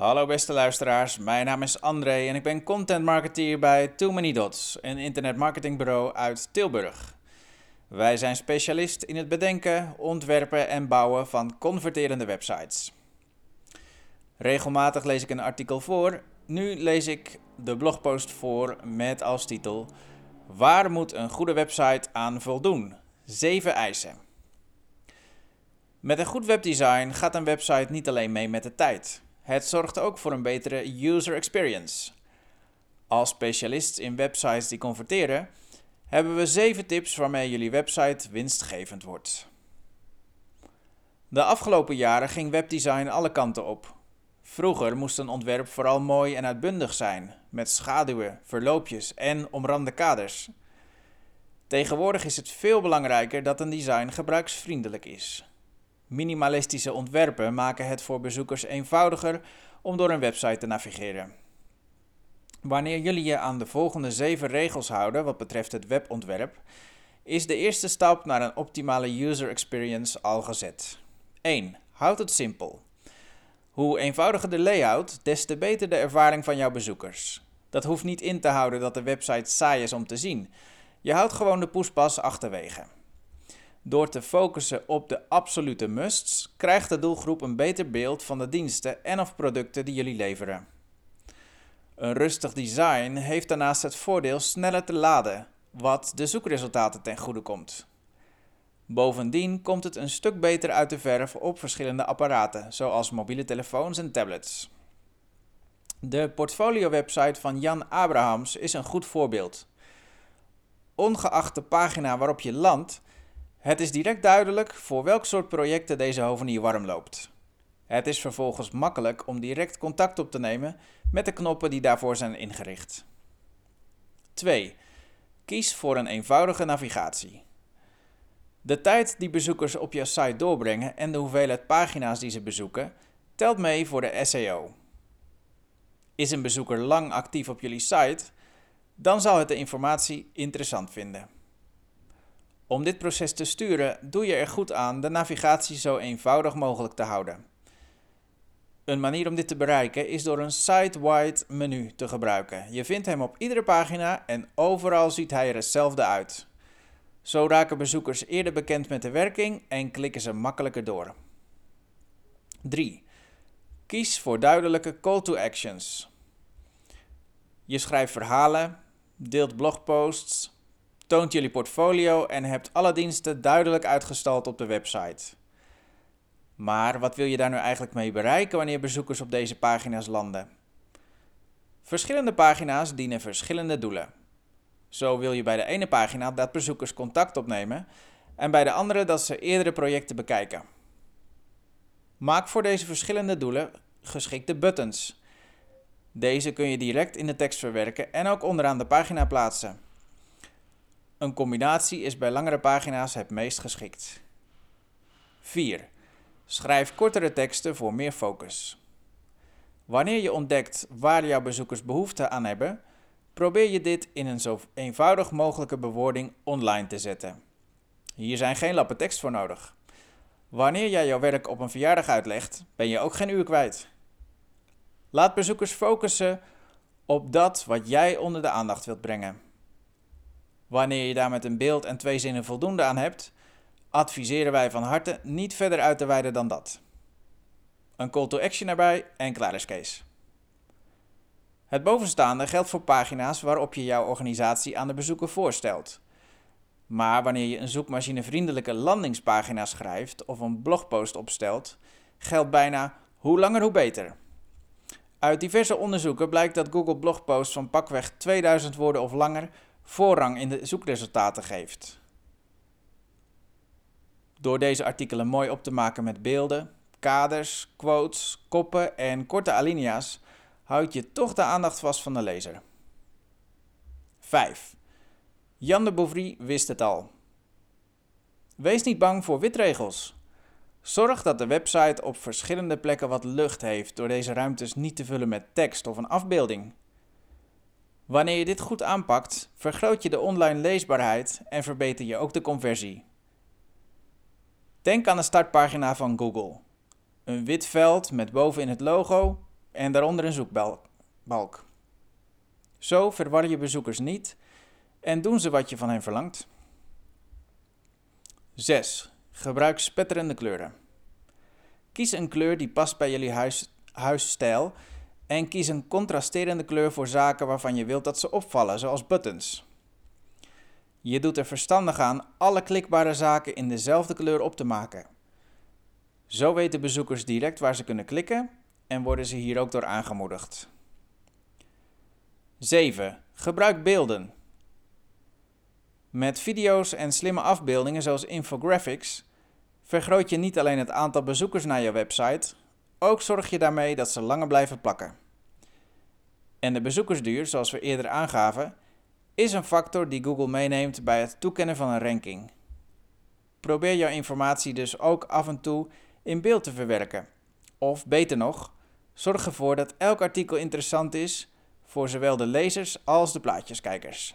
Hallo beste luisteraars, mijn naam is André en ik ben content marketeer bij Too Many Dots, een internetmarketingbureau uit Tilburg. Wij zijn specialist in het bedenken, ontwerpen en bouwen van converterende websites. Regelmatig lees ik een artikel voor. Nu lees ik de blogpost voor met als titel: Waar moet een goede website aan voldoen? 7 eisen. Met een goed webdesign gaat een website niet alleen mee met de tijd. Het zorgt ook voor een betere user experience. Als specialist in websites die converteren, hebben we 7 tips waarmee jullie website winstgevend wordt. De afgelopen jaren ging webdesign alle kanten op. Vroeger moest een ontwerp vooral mooi en uitbundig zijn, met schaduwen, verloopjes en omrande kaders. Tegenwoordig is het veel belangrijker dat een design gebruiksvriendelijk is. Minimalistische ontwerpen maken het voor bezoekers eenvoudiger om door een website te navigeren. Wanneer jullie je aan de volgende zeven regels houden wat betreft het webontwerp, is de eerste stap naar een optimale user experience al gezet. 1. Houd het simpel. Hoe eenvoudiger de layout, des te beter de ervaring van jouw bezoekers. Dat hoeft niet in te houden dat de website saai is om te zien. Je houdt gewoon de poespas achterwege. Door te focussen op de absolute musts, krijgt de doelgroep een beter beeld van de diensten en of producten die jullie leveren. Een rustig design heeft daarnaast het voordeel sneller te laden, wat de zoekresultaten ten goede komt. Bovendien komt het een stuk beter uit de verf op verschillende apparaten, zoals mobiele telefoons en tablets. De portfolio-website van Jan Abrahams is een goed voorbeeld. Ongeacht de pagina waarop je landt, het is direct duidelijk voor welk soort projecten deze hovenier warm loopt. Het is vervolgens makkelijk om direct contact op te nemen met de knoppen die daarvoor zijn ingericht. 2. Kies voor een eenvoudige navigatie. De tijd die bezoekers op je site doorbrengen en de hoeveelheid pagina's die ze bezoeken telt mee voor de SEO. Is een bezoeker lang actief op jullie site, dan zal het de informatie interessant vinden. Om dit proces te sturen doe je er goed aan de navigatie zo eenvoudig mogelijk te houden. Een manier om dit te bereiken is door een site-wide menu te gebruiken. Je vindt hem op iedere pagina en overal ziet hij er hetzelfde uit. Zo raken bezoekers eerder bekend met de werking en klikken ze makkelijker door. 3. Kies voor duidelijke call to actions. Je schrijft verhalen, deelt blogposts, toont jullie portfolio en hebt alle diensten duidelijk uitgestald op de website. Maar wat wil je daar nu eigenlijk mee bereiken wanneer bezoekers op deze pagina's landen? Verschillende pagina's dienen verschillende doelen. Zo wil je bij de ene pagina dat bezoekers contact opnemen en bij de andere dat ze eerdere projecten bekijken. Maak voor deze verschillende doelen geschikte buttons. Deze kun je direct in de tekst verwerken en ook onderaan de pagina plaatsen. Een combinatie is bij langere pagina's het meest geschikt. 4. Schrijf kortere teksten voor meer focus. Wanneer je ontdekt waar jouw bezoekers behoefte aan hebben, probeer je dit in een zo eenvoudig mogelijke bewoording online te zetten. Hier zijn geen lappen tekst voor nodig. Wanneer jij jouw werk op een verjaardag uitlegt, ben je ook geen uur kwijt. Laat bezoekers focussen op dat wat jij onder de aandacht wilt brengen. Wanneer je daar met een beeld en twee zinnen voldoende aan hebt, adviseren wij van harte niet verder uit te wijden dan dat. Een call to action erbij en klaar is Kees. Het bovenstaande geldt voor pagina's waarop je jouw organisatie aan de bezoeker voorstelt. Maar wanneer je een zoekmachinevriendelijke landingspagina schrijft of een blogpost opstelt, geldt bijna hoe langer hoe beter. Uit diverse onderzoeken blijkt dat Google blogposts van pakweg 2000 woorden of langer voorrang in de zoekresultaten geeft. Door deze artikelen mooi op te maken met beelden, kaders, quotes, koppen en korte alinea's houd je toch de aandacht vast van de lezer. 5. Jan de Bouvry wist het al. Wees niet bang voor witregels. Zorg dat de website op verschillende plekken wat lucht heeft door deze ruimtes niet te vullen met tekst of een afbeelding. Wanneer je dit goed aanpakt, vergroot je de online leesbaarheid en verbeter je ook de conversie. Denk aan de startpagina van Google. Een wit veld met bovenin het logo, en daaronder een zoekbalk. Zo verwar je bezoekers niet en doen ze wat je van hen verlangt. 6. Gebruik spetterende kleuren. Kies een kleur die past bij jullie huis, huisstijl en kies een contrasterende kleur voor zaken waarvan je wilt dat ze opvallen, zoals buttons. Je doet er verstandig aan alle klikbare zaken in dezelfde kleur op te maken. Zo weten bezoekers direct waar ze kunnen klikken en worden ze hier ook door aangemoedigd. 7. Gebruik beelden. Met video's en slimme afbeeldingen zoals infographics vergroot je niet alleen het aantal bezoekers naar je website, ook zorg je daarmee dat ze langer blijven plakken. En de bezoekersduur, zoals we eerder aangaven, is een factor die Google meeneemt bij het toekennen van een ranking. Probeer jouw informatie dus ook af en toe in beeld te verwerken. Of beter nog, zorg ervoor dat elk artikel interessant is voor zowel de lezers als de plaatjeskijkers.